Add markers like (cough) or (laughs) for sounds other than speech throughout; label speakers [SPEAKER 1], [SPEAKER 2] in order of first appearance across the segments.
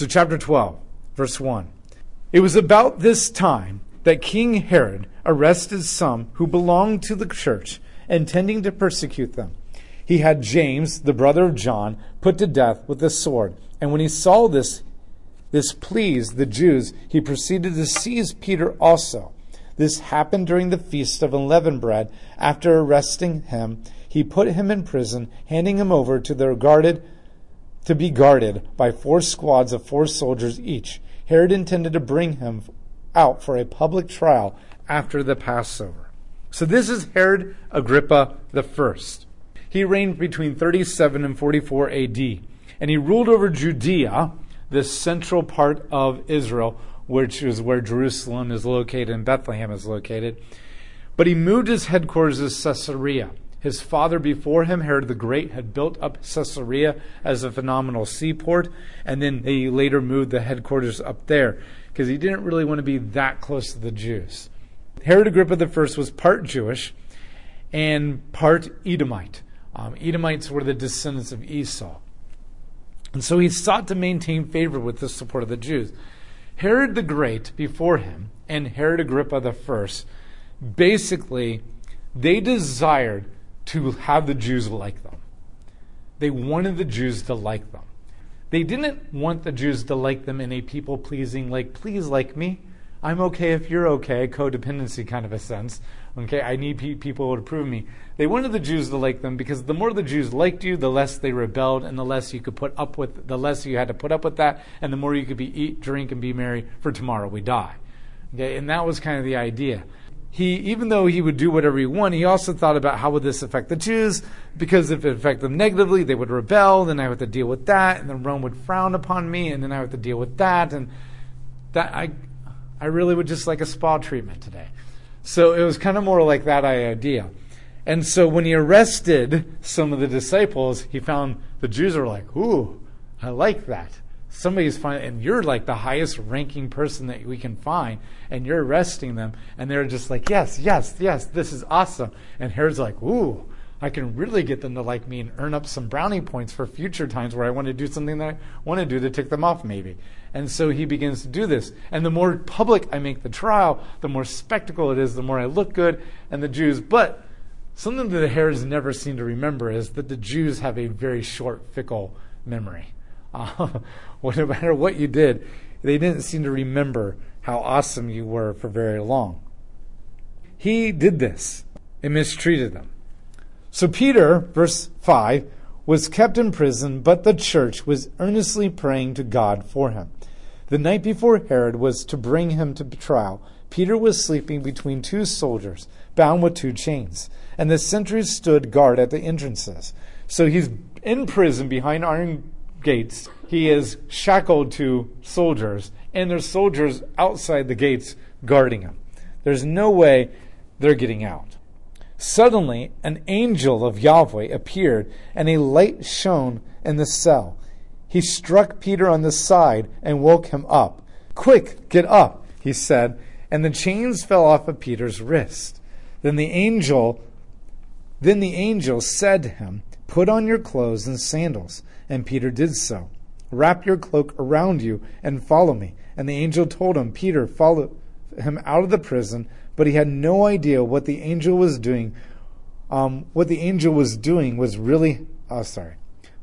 [SPEAKER 1] So, chapter 12, verse 1. It was about this time that King Herod arrested some who belonged to the church, intending to persecute them. He had James, the brother of John, put to death with a sword. And when he saw this, this pleased the Jews, he proceeded to seize Peter also. This happened during the feast of unleavened bread. After arresting him, he put him in prison, handing him over to the guarded to be guarded by four squads of four soldiers each. Herod intended to bring him out for a public trial after the Passover. So this is Herod Agrippa the first. He reigned between 37 and 44 AD, and he ruled over Judea, the central part of Israel, which is where Jerusalem is located and Bethlehem is located. But he moved his headquarters to Caesarea. His father before him, Herod the Great, had built up Caesarea as a phenomenal seaport, and then he later moved the headquarters up there because he didn't really want to be that close to the Jews. Herod Agrippa I was part Jewish and part Edomite. Um, Edomites were the descendants of Esau. And so he sought to maintain favor with the support of the Jews. Herod the Great before him and Herod Agrippa I basically they desired to have the Jews like them. They wanted the Jews to like them. They didn't want the Jews to like them in a people pleasing, like, please like me. I'm okay if you're okay, codependency kind of a sense. Okay, I need pe- people to approve me. They wanted the Jews to like them because the more the Jews liked you, the less they rebelled, and the less you could put up with, the less you had to put up with that, and the more you could be eat, drink, and be merry. For tomorrow we die. Okay, and that was kind of the idea he, even though he would do whatever he wanted, he also thought about how would this affect the Jews, because if it affected them negatively, they would rebel, then I would have to deal with that, and then Rome would frown upon me, and then I would have to deal with that, and that I, I really would just like a spa treatment today. So it was kind of more like that idea. And so when he arrested some of the disciples, he found the Jews were like, ooh, I like that somebody's finding, and you're like the highest ranking person that we can find, and you're arresting them, and they're just like, yes, yes, yes, this is awesome. And Herod's like, ooh, I can really get them to like me and earn up some brownie points for future times where I want to do something that I want to do to tick them off, maybe. And so he begins to do this. And the more public I make the trial, the more spectacle it is, the more I look good, and the Jews. But something that the Herods never seem to remember is that the Jews have a very short, fickle memory. Uh, (laughs) no matter what you did, they didn't seem to remember how awesome you were for very long. He did this and mistreated them. So Peter, verse 5, was kept in prison, but the church was earnestly praying to God for him. The night before Herod was to bring him to trial, Peter was sleeping between two soldiers, bound with two chains, and the sentries stood guard at the entrances. So he's in prison behind iron gates, he is shackled to soldiers, and there's soldiers outside the gates guarding him. There's no way they're getting out. Suddenly, an angel of Yahweh appeared, and a light shone in the cell. He struck Peter on the side and woke him up. Quick, get up, he said, and the chains fell off of Peter's wrist. Then the angel then the angel said to him, Put on your clothes and sandals. And Peter did so. Wrap your cloak around you and follow me. And the angel told him, Peter, follow him out of the prison, but he had no idea what the angel was doing. Um, what the angel was doing was really, oh, sorry.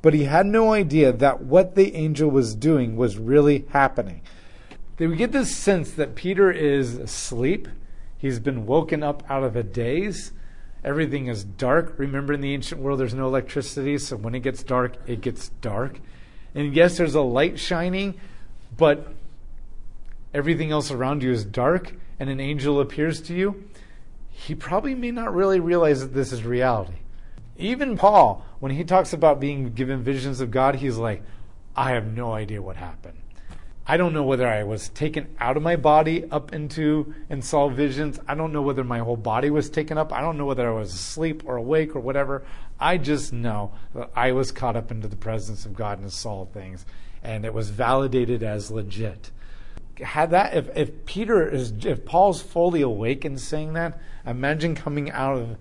[SPEAKER 1] But he had no idea that what the angel was doing was really happening. They would get this sense that Peter is asleep. He's been woken up out of a daze Everything is dark. Remember, in the ancient world, there's no electricity, so when it gets dark, it gets dark. And yes, there's a light shining, but everything else around you is dark, and an angel appears to you. He probably may not really realize that this is reality. Even Paul, when he talks about being given visions of God, he's like, I have no idea what happened. I don't know whether I was taken out of my body up into and saw visions. I don't know whether my whole body was taken up. I don't know whether I was asleep or awake or whatever. I just know that I was caught up into the presence of God and saw things, and it was validated as legit. Had that, if, if Peter is, if Paul's fully awake and saying that, imagine coming out of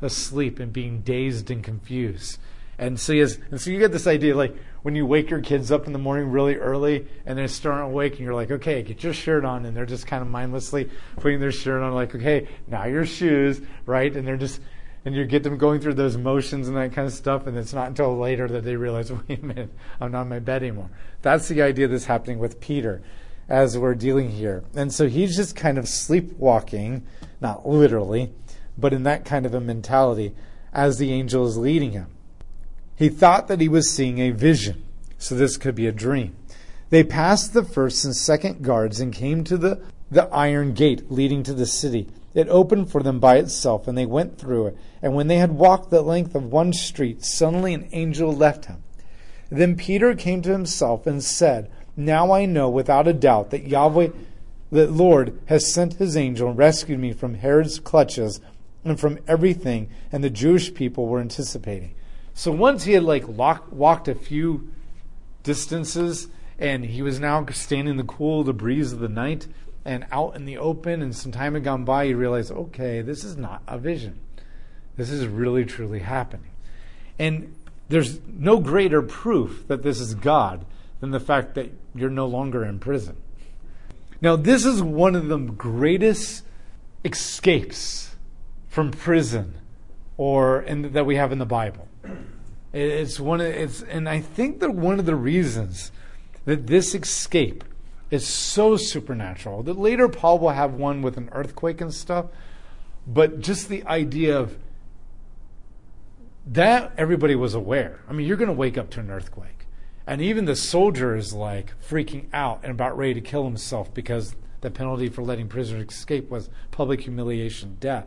[SPEAKER 1] the sleep and being dazed and confused. And so, has, and so you get this idea like, when you wake your kids up in the morning really early and they're starting to wake and you're like, okay, get your shirt on. And they're just kind of mindlessly putting their shirt on, like, okay, now your shoes, right? And they're just, and you get them going through those motions and that kind of stuff. And it's not until later that they realize, (laughs) wait a minute, I'm not in my bed anymore. That's the idea that's happening with Peter as we're dealing here. And so he's just kind of sleepwalking, not literally, but in that kind of a mentality as the angel is leading him. He thought that he was seeing a vision, so this could be a dream. They passed the first and second guards and came to the, the iron gate leading to the city. It opened for them by itself, and they went through it. And when they had walked the length of one street, suddenly an angel left him. Then Peter came to himself and said, Now I know without a doubt that Yahweh, the Lord, has sent his angel and rescued me from Herod's clutches and from everything and the Jewish people were anticipating. So once he had like lock, walked a few distances and he was now standing in the cool, the breeze of the night and out in the open and some time had gone by, he realized, okay, this is not a vision. This is really, truly happening. And there's no greater proof that this is God than the fact that you're no longer in prison. Now, this is one of the greatest escapes from prison or in, that we have in the Bible. It's one of, it's and I think that one of the reasons that this escape is so supernatural. That later Paul will have one with an earthquake and stuff, but just the idea of that everybody was aware. I mean, you're going to wake up to an earthquake. And even the soldier is like freaking out and about ready to kill himself because the penalty for letting prisoners escape was public humiliation, death.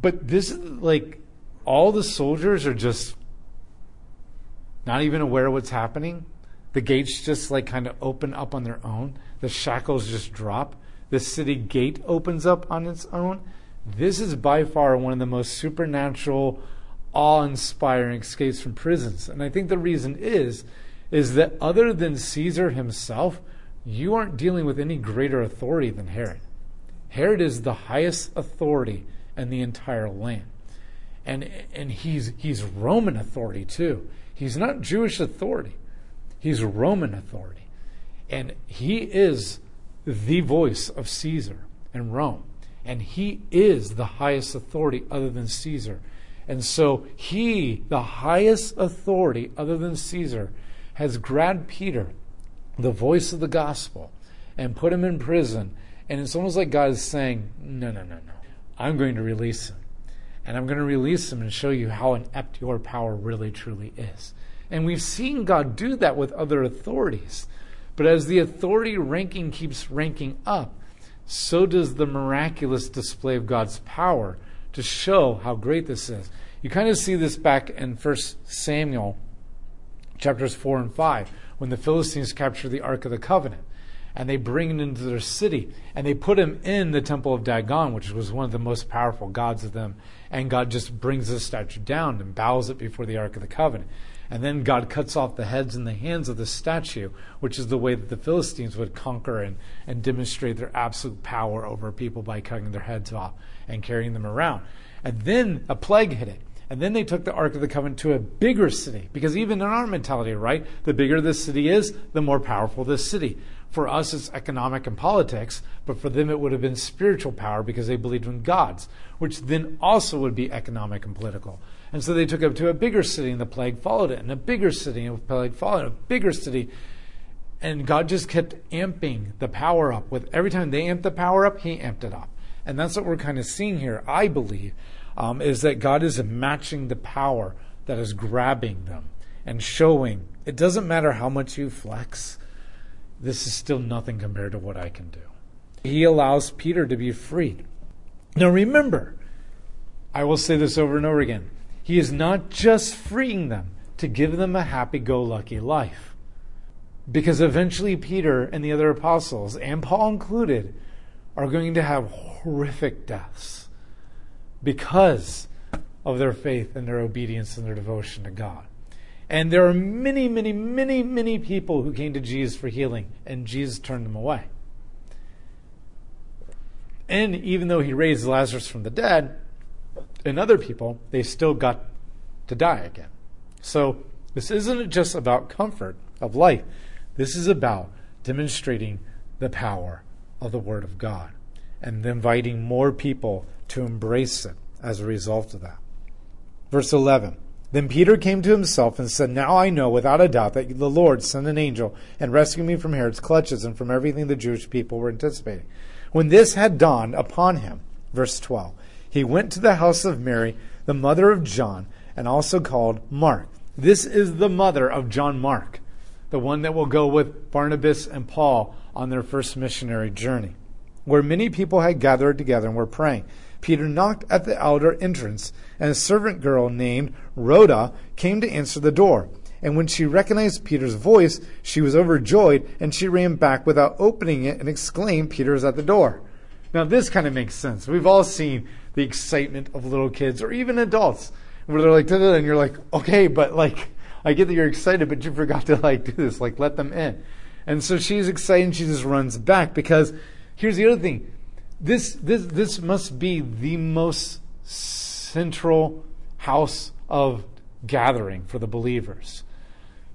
[SPEAKER 1] But this is like all the soldiers are just not even aware of what's happening. The gates just like kind of open up on their own. The shackles just drop. The city gate opens up on its own. This is by far one of the most supernatural, awe-inspiring escapes from prisons. And I think the reason is is that other than Caesar himself, you aren't dealing with any greater authority than Herod. Herod is the highest authority in the entire land and and he's he's Roman authority too. He's not Jewish authority. He's Roman authority. And he is the voice of Caesar and Rome. And he is the highest authority other than Caesar. And so he, the highest authority other than Caesar, has grabbed Peter, the voice of the gospel, and put him in prison. And it's almost like God is saying, No, no, no, no. I'm going to release him and I'm going to release them and show you how inept your power really truly is. And we've seen God do that with other authorities. But as the authority ranking keeps ranking up, so does the miraculous display of God's power to show how great this is. You kind of see this back in 1 Samuel chapters 4 and 5 when the Philistines capture the Ark of the Covenant and they bring him into their city and they put him in the temple of Dagon, which was one of the most powerful gods of them. And God just brings the statue down and bows it before the Ark of the Covenant. And then God cuts off the heads and the hands of the statue, which is the way that the Philistines would conquer and, and demonstrate their absolute power over people by cutting their heads off and carrying them around. And then a plague hit it. And then they took the Ark of the Covenant to a bigger city. Because even in our mentality, right? The bigger the city is, the more powerful the city. For us, it's economic and politics, but for them, it would have been spiritual power because they believed in gods, which then also would be economic and political. And so they took it to a bigger city, and the plague followed it, and a bigger city, and the plague followed it, a bigger city. And God just kept amping the power up. With every time they amped the power up, He amped it up. And that's what we're kind of seeing here, I believe, um, is that God is matching the power that is grabbing them and showing it doesn't matter how much you flex this is still nothing compared to what I can do. He allows Peter to be freed. Now remember, I will say this over and over again. He is not just freeing them to give them a happy go lucky life. Because eventually, Peter and the other apostles, and Paul included, are going to have horrific deaths because of their faith and their obedience and their devotion to God. And there are many, many, many, many people who came to Jesus for healing, and Jesus turned them away. And even though he raised Lazarus from the dead, and other people, they still got to die again. So This isn't just about comfort of life. This is about demonstrating the power of the Word of God and inviting more people to embrace it as a result of that. Verse 11 Then Peter came to himself and said, Now I know without a doubt that the Lord sent an angel and rescued me from Herod's clutches and from everything the Jewish people were anticipating. When this had dawned upon him, verse 12, he went to the house of Mary, the mother of John, and also called Mark. This is the mother of John Mark, the one that will go with Barnabas and Paul on their first missionary journey, where many people had gathered together and were praying. Peter knocked at the outer entrance, and a servant girl named Rhoda came to answer the door. And when she recognized Peter's voice, she was overjoyed, and she ran back without opening it and exclaimed, Peter is at the door. Now, this kind of makes sense. We've all seen the excitement of little kids or even adults where they're like, and you're like, okay, but like, I get that you're excited, but you forgot to like do this, like let them in. And so she's excited and she just runs back because here's the other thing. This, this, this must be the most central house of gathering for the believers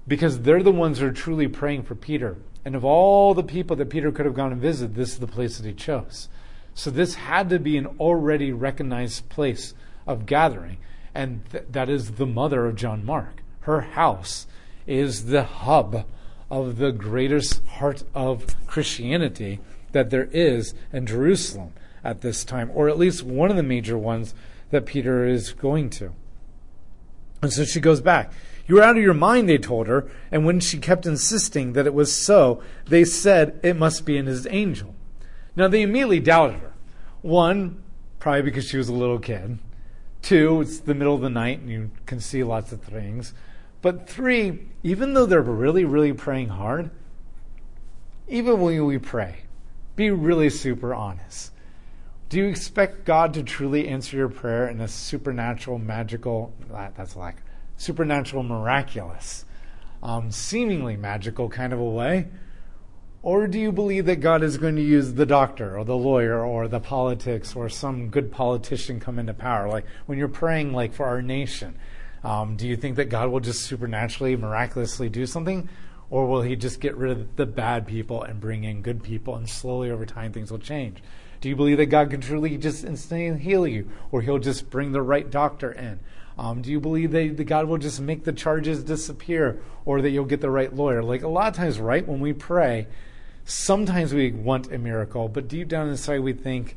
[SPEAKER 1] because they're the ones who are truly praying for Peter. And of all the people that Peter could have gone and visited, this is the place that he chose. So this had to be an already recognized place of gathering. And th- that is the mother of John Mark. Her house is the hub of the greatest heart of Christianity that there is in Jerusalem at this time, or at least one of the major ones that Peter is going to. And so she goes back. You're out of your mind, they told her. And when she kept insisting that it was so, they said it must be in his angel. Now they immediately doubted her. One, probably because she was a little kid. Two, it's the middle of the night and you can see lots of things. But three, even though they're really, really praying hard, even when we pray, be really super honest. Do you expect God to truly answer your prayer in a supernatural, magical, that's like supernatural, miraculous, um, seemingly magical kind of a way? Or do you believe that God is going to use the doctor or the lawyer or the politics or some good politician come into power? Like when you're praying like for our nation, um, do you think that God will just supernaturally, miraculously do something? Or will he just get rid of the bad people and bring in good people and slowly over time things will change? Do you believe that God can truly just instantly heal you? Or he'll just bring the right doctor in? Um, do you believe that, that God will just make the charges disappear or that you'll get the right lawyer? Like a lot of times, right, when we pray, sometimes we want a miracle, but deep down inside we think,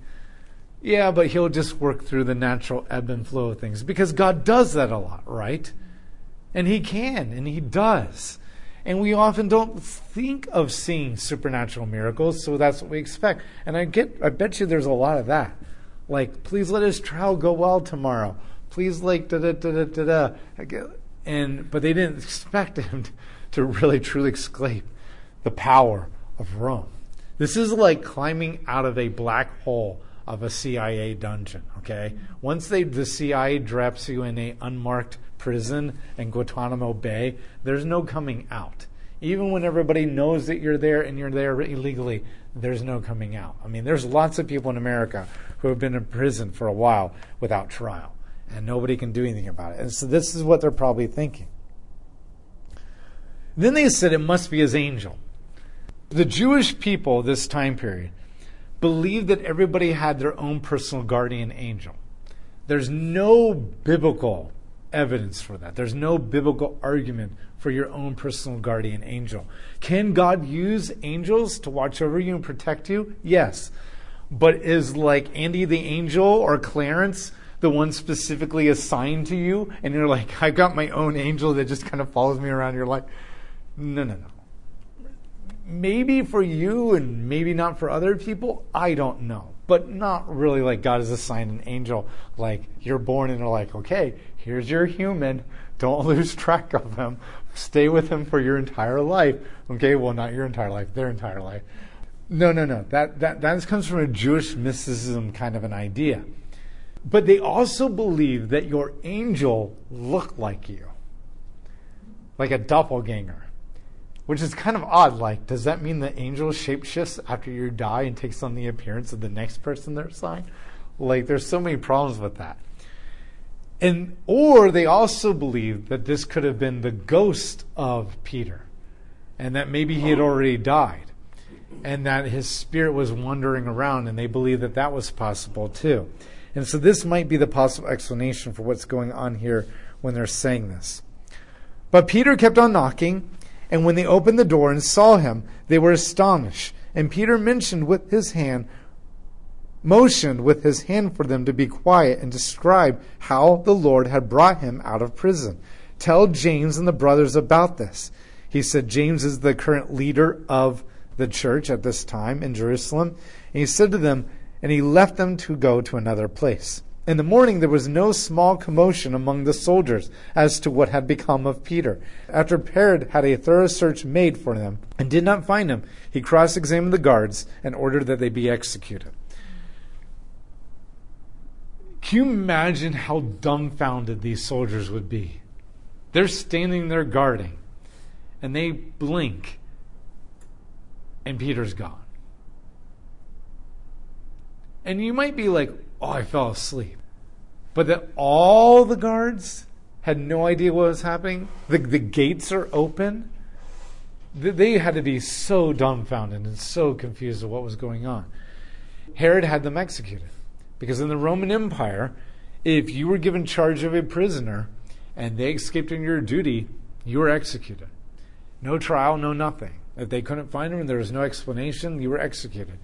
[SPEAKER 1] yeah, but he'll just work through the natural ebb and flow of things because God does that a lot, right? And he can, and he does. And we often don't think of seeing supernatural miracles, so that's what we expect. And I get I bet you there's a lot of that. Like, please let his trial go well tomorrow. Please like da da da da da da. And but they didn't (laughs) expect him to really truly exclaim the power of Rome. This is like climbing out of a black hole of a CIA dungeon. Okay, once they the CIA drops you in a unmarked prison in Guantanamo Bay, there's no coming out. Even when everybody knows that you're there and you're there illegally, there's no coming out. I mean, there's lots of people in America who have been in prison for a while without trial, and nobody can do anything about it. And so this is what they're probably thinking. Then they said it must be his angel. The Jewish people this time period believed that everybody had their own personal guardian angel. There's no biblical evidence for that. There's no biblical argument for your own personal guardian angel. Can God use angels to watch over you and protect you? Yes. But is like Andy the angel or Clarence the one specifically assigned to you and you're like, I've got my own angel that just kind of follows me around your life? No, no, no maybe for you and maybe not for other people, I don't know. But not really like God has assigned an angel. Like you're born and they're like, okay, here's your human. Don't (laughs) lose track of him. Stay with him for your entire life. Okay, well, not your entire life, their entire life. No, no, no. That, that, that comes from a Jewish mysticism kind of an idea. But they also believe that your angel looked like you, like a doppelganger which is kind of odd. Like, does that mean the angel shapeshifts after you die and takes on the appearance of the next person they're assigned? Like, there's so many problems with that. And or they also believed that this could have been the ghost of Peter and that maybe he had already died and that his spirit was wandering around and they believed that that was possible too. And so this might be the possible explanation for what's going on here when they're saying this. But Peter kept on knocking, and when they opened the door and saw him, they were astonished. And Peter mentioned with his hand motioned with his hand for them to be quiet and described how the Lord had brought him out of prison. Tell James and the brothers about this. He said James is the current leader of the church at this time in Jerusalem. And he said to them, and he left them to go to another place. In the morning there was no small commotion among the soldiers as to what had become of Peter. After Herod had a thorough search made for them and did not find him, he cross examined the guards and ordered that they be executed. Can you imagine how dumbfounded these soldiers would be? They're standing there guarding, and they blink, and Peter's gone. And you might be like, oh, I fell asleep. But that all the guards had no idea what was happening. The, the gates are open. They had to be so dumbfounded and so confused of what was going on. Herod had them executed. Because in the Roman Empire, if you were given charge of a prisoner and they escaped in your duty, you were executed. No trial, no nothing. If they couldn't find him and there was no explanation, you were executed.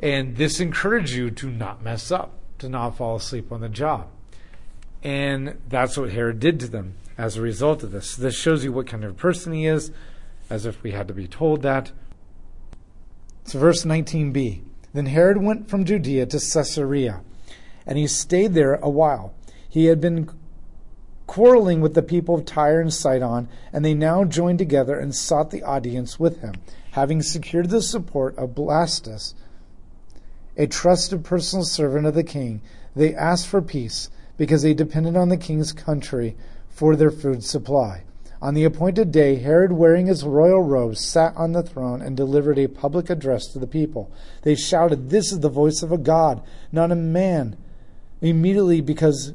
[SPEAKER 1] And this encouraged you to not mess up, to not fall asleep on the job. And that's what Herod did to them as a result of this. This shows you what kind of person he is, as if we had to be told that. So, verse 19b Then Herod went from Judea to Caesarea, and he stayed there a while. He had been quarreling with the people of Tyre and Sidon, and they now joined together and sought the audience with him, having secured the support of Blastus a trusted personal servant of the king, they asked for peace because they depended on the king's country for their food supply. On the appointed day, Herod, wearing his royal robes, sat on the throne and delivered a public address to the people. They shouted, This is the voice of a God, not a man. Immediately, because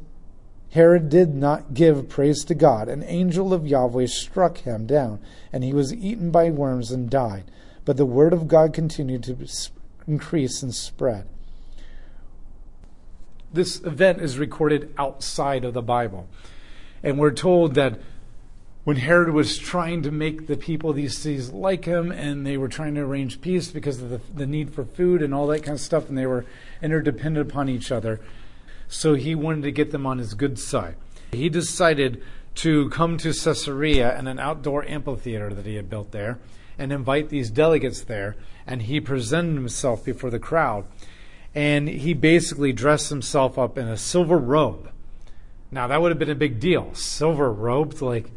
[SPEAKER 1] Herod did not give praise to God, an angel of Yahweh struck him down, and he was eaten by worms and died. But the word of God continued to increase and spread. This event is recorded outside of the Bible. And we're told that when Herod was trying to make the people these cities like him, and they were trying to arrange peace because of the, the need for food and all that kind of stuff, and they were interdependent upon each other. So he wanted to get them on his good side. He decided to come to Caesarea and an outdoor amphitheater that he had built there and invite these delegates there. And he presented himself before the crowd. And he basically dressed himself up in a silver robe. Now, that would have been a big deal. Silver robed, like,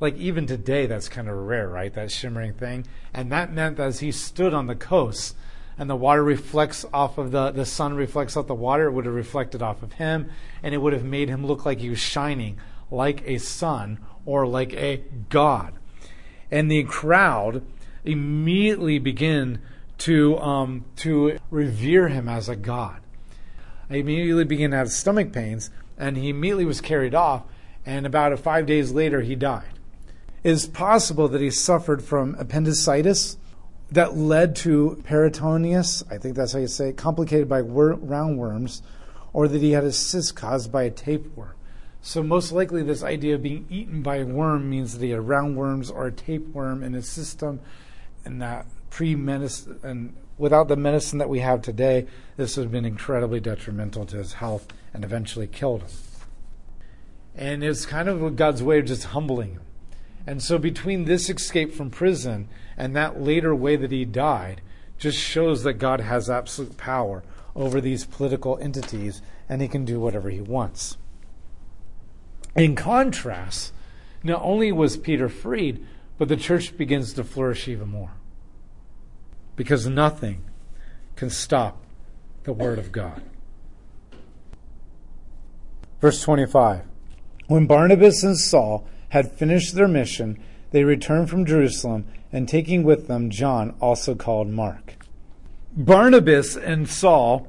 [SPEAKER 1] like even today, that's kind of rare, right? That shimmering thing. And that meant that as he stood on the coast, and the water reflects off of the, the sun reflects off the water, it would have reflected off of him, and it would have made him look like he was shining like a sun or like a god and the crowd immediately begin to um, to revere him as a god. I immediately began to have stomach pains, and he immediately was carried off. And about five days later, he died. It is possible that he suffered from appendicitis that led to peritonitis. I think that's how you say it, complicated by wor- roundworms, or that he had a cyst caused by a tapeworm. So most likely, this idea of being eaten by a worm means that he had roundworms or a tapeworm in his system, and that pre-medicine and without the medicine that we have today, this would have been incredibly detrimental to his health and eventually killed him. And it's kind of God's way of just humbling him. And so between this escape from prison and that later way that he died, just shows that God has absolute power over these political entities and he can do whatever he wants. In contrast, not only was Peter freed, but the church begins to flourish even more. Because nothing can stop the Word of God. Verse 25 When Barnabas and Saul had finished their mission, they returned from Jerusalem, and taking with them John, also called Mark. Barnabas and Saul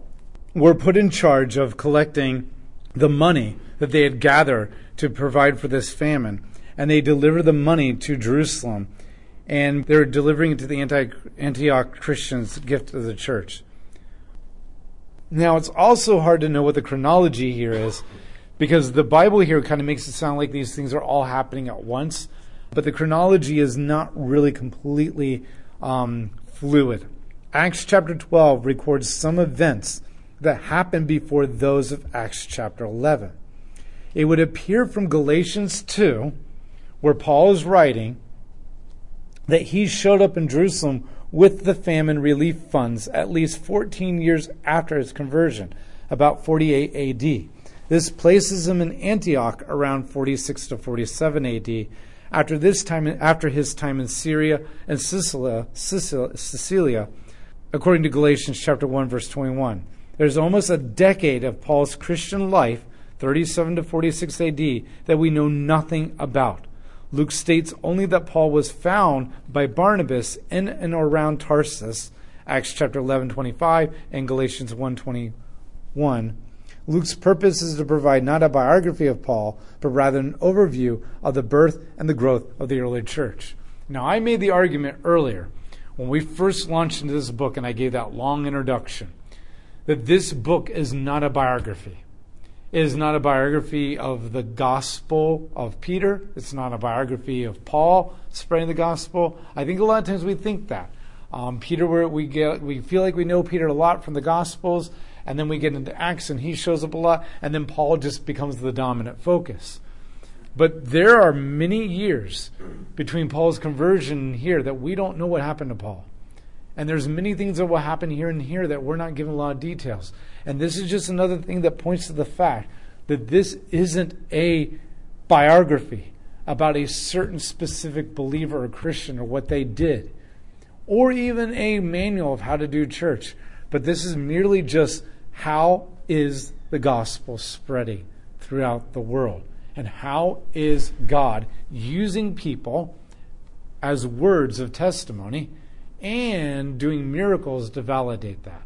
[SPEAKER 1] were put in charge of collecting the money that they had gathered to provide for this famine, and they delivered the money to Jerusalem, and they were delivering it to the Antioch Christians, gift of the church. Now, it's also hard to know what the chronology here is because the Bible here kind of makes it sound like these things are all happening at once, but the chronology is not really completely um, fluid. Acts chapter 12 records some events that happened before those of Acts chapter 11. It would appear from Galatians 2, where Paul is writing, that he showed up in Jerusalem with the famine relief funds at least 14 years after his conversion, about 48 AD. This places him in Antioch around 46 to 47 AD. After this time, after his time in Syria and Sicilia, Cilicia, according to Galatians chapter 1 verse 21. There's almost a decade of Paul's Christian life, 37 to 46 AD, that we know nothing about. Luke states only that Paul was found by Barnabas in and around Tarsus, Acts chapter 11, 25, and Galatians 1, 21. Luke's purpose is to provide not a biography of Paul, but rather an overview of the birth and the growth of the early church. Now, I made the argument earlier when we first launched into this book and I gave that long introduction that this book is not a biography. It is not a biography of the gospel of Peter. It's not a biography of Paul spreading the gospel. I think a lot of times we think that. Um, Peter, we get, we feel like we know Peter a lot from the gospels, and then we get into Acts and he shows up a lot, and then Paul just becomes the dominant focus. But there are many years between Paul's conversion here that we don't know what happened to Paul. And there's many things that will happen here and here that we're not given a lot of details. And this is just another thing that points to the fact that this isn't a biography about a certain specific believer or Christian or what they did, or even a manual of how to do church. But this is merely just how is the gospel spreading throughout the world? And how is God using people as words of testimony and doing miracles to validate that.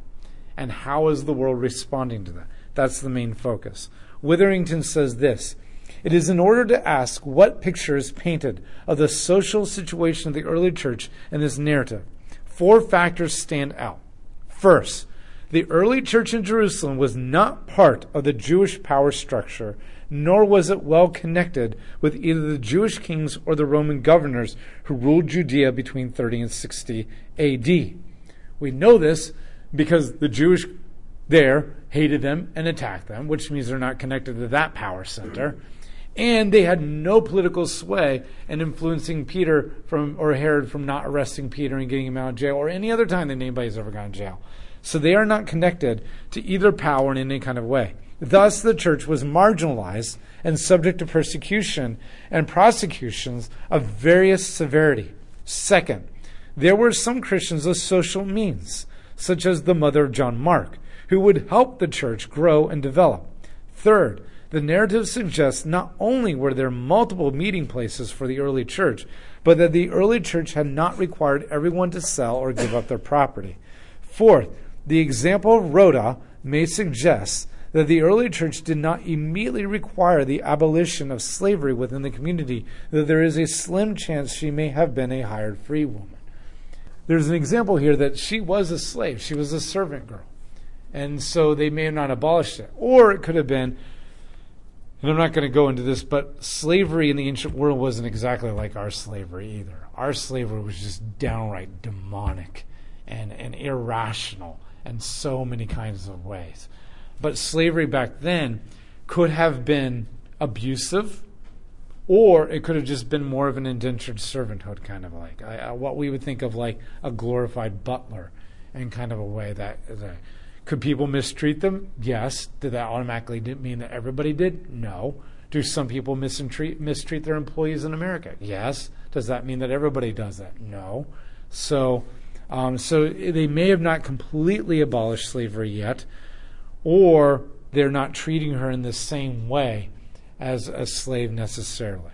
[SPEAKER 1] And how is the world responding to that? That's the main focus. Witherington says this It is in order to ask what picture is painted of the social situation of the early church in this narrative. Four factors stand out. First, the early church in Jerusalem was not part of the Jewish power structure nor was it well connected with either the Jewish kings or the Roman governors who ruled Judea between 30 and 60 AD. We know this because the Jewish there hated them and attacked them, which means they're not connected to that power center. And they had no political sway in influencing Peter from or Herod from not arresting Peter and getting him out of jail or any other time that anybody's ever gone to jail. So they are not connected to either power in any kind of way. Thus, the church was marginalized and subject to persecution and prosecutions of various severity. Second, there were some Christians of social means, such as the mother of John Mark, who would help the church grow and develop. Third, the narrative suggests not only were there multiple meeting places for the early church, but that the early church had not required everyone to sell or give up their property. Fourth, the example of Rhoda may suggest that the early church did not immediately require the abolition of slavery within the community, that there is a slim chance she may have been a hired free woman. There's an example here that she was a slave, she was a servant girl. And so they may have not abolished it. Or it could have been, and I'm not going to go into this, but slavery in the ancient world wasn't exactly like our slavery either. Our slavery was just downright demonic and, and irrational in so many kinds of ways. But slavery back then could have been abusive, or it could have just been more of an indentured servanthood, kind of like uh, what we would think of like a glorified butler, in kind of a way that. that could people mistreat them? Yes. Did that automatically mean that everybody did? No. Do some people mistreat, mistreat their employees in America? Yes. Does that mean that everybody does that? No. So, um, so they may have not completely abolished slavery yet, or they're not treating her in the same way as a slave necessarily.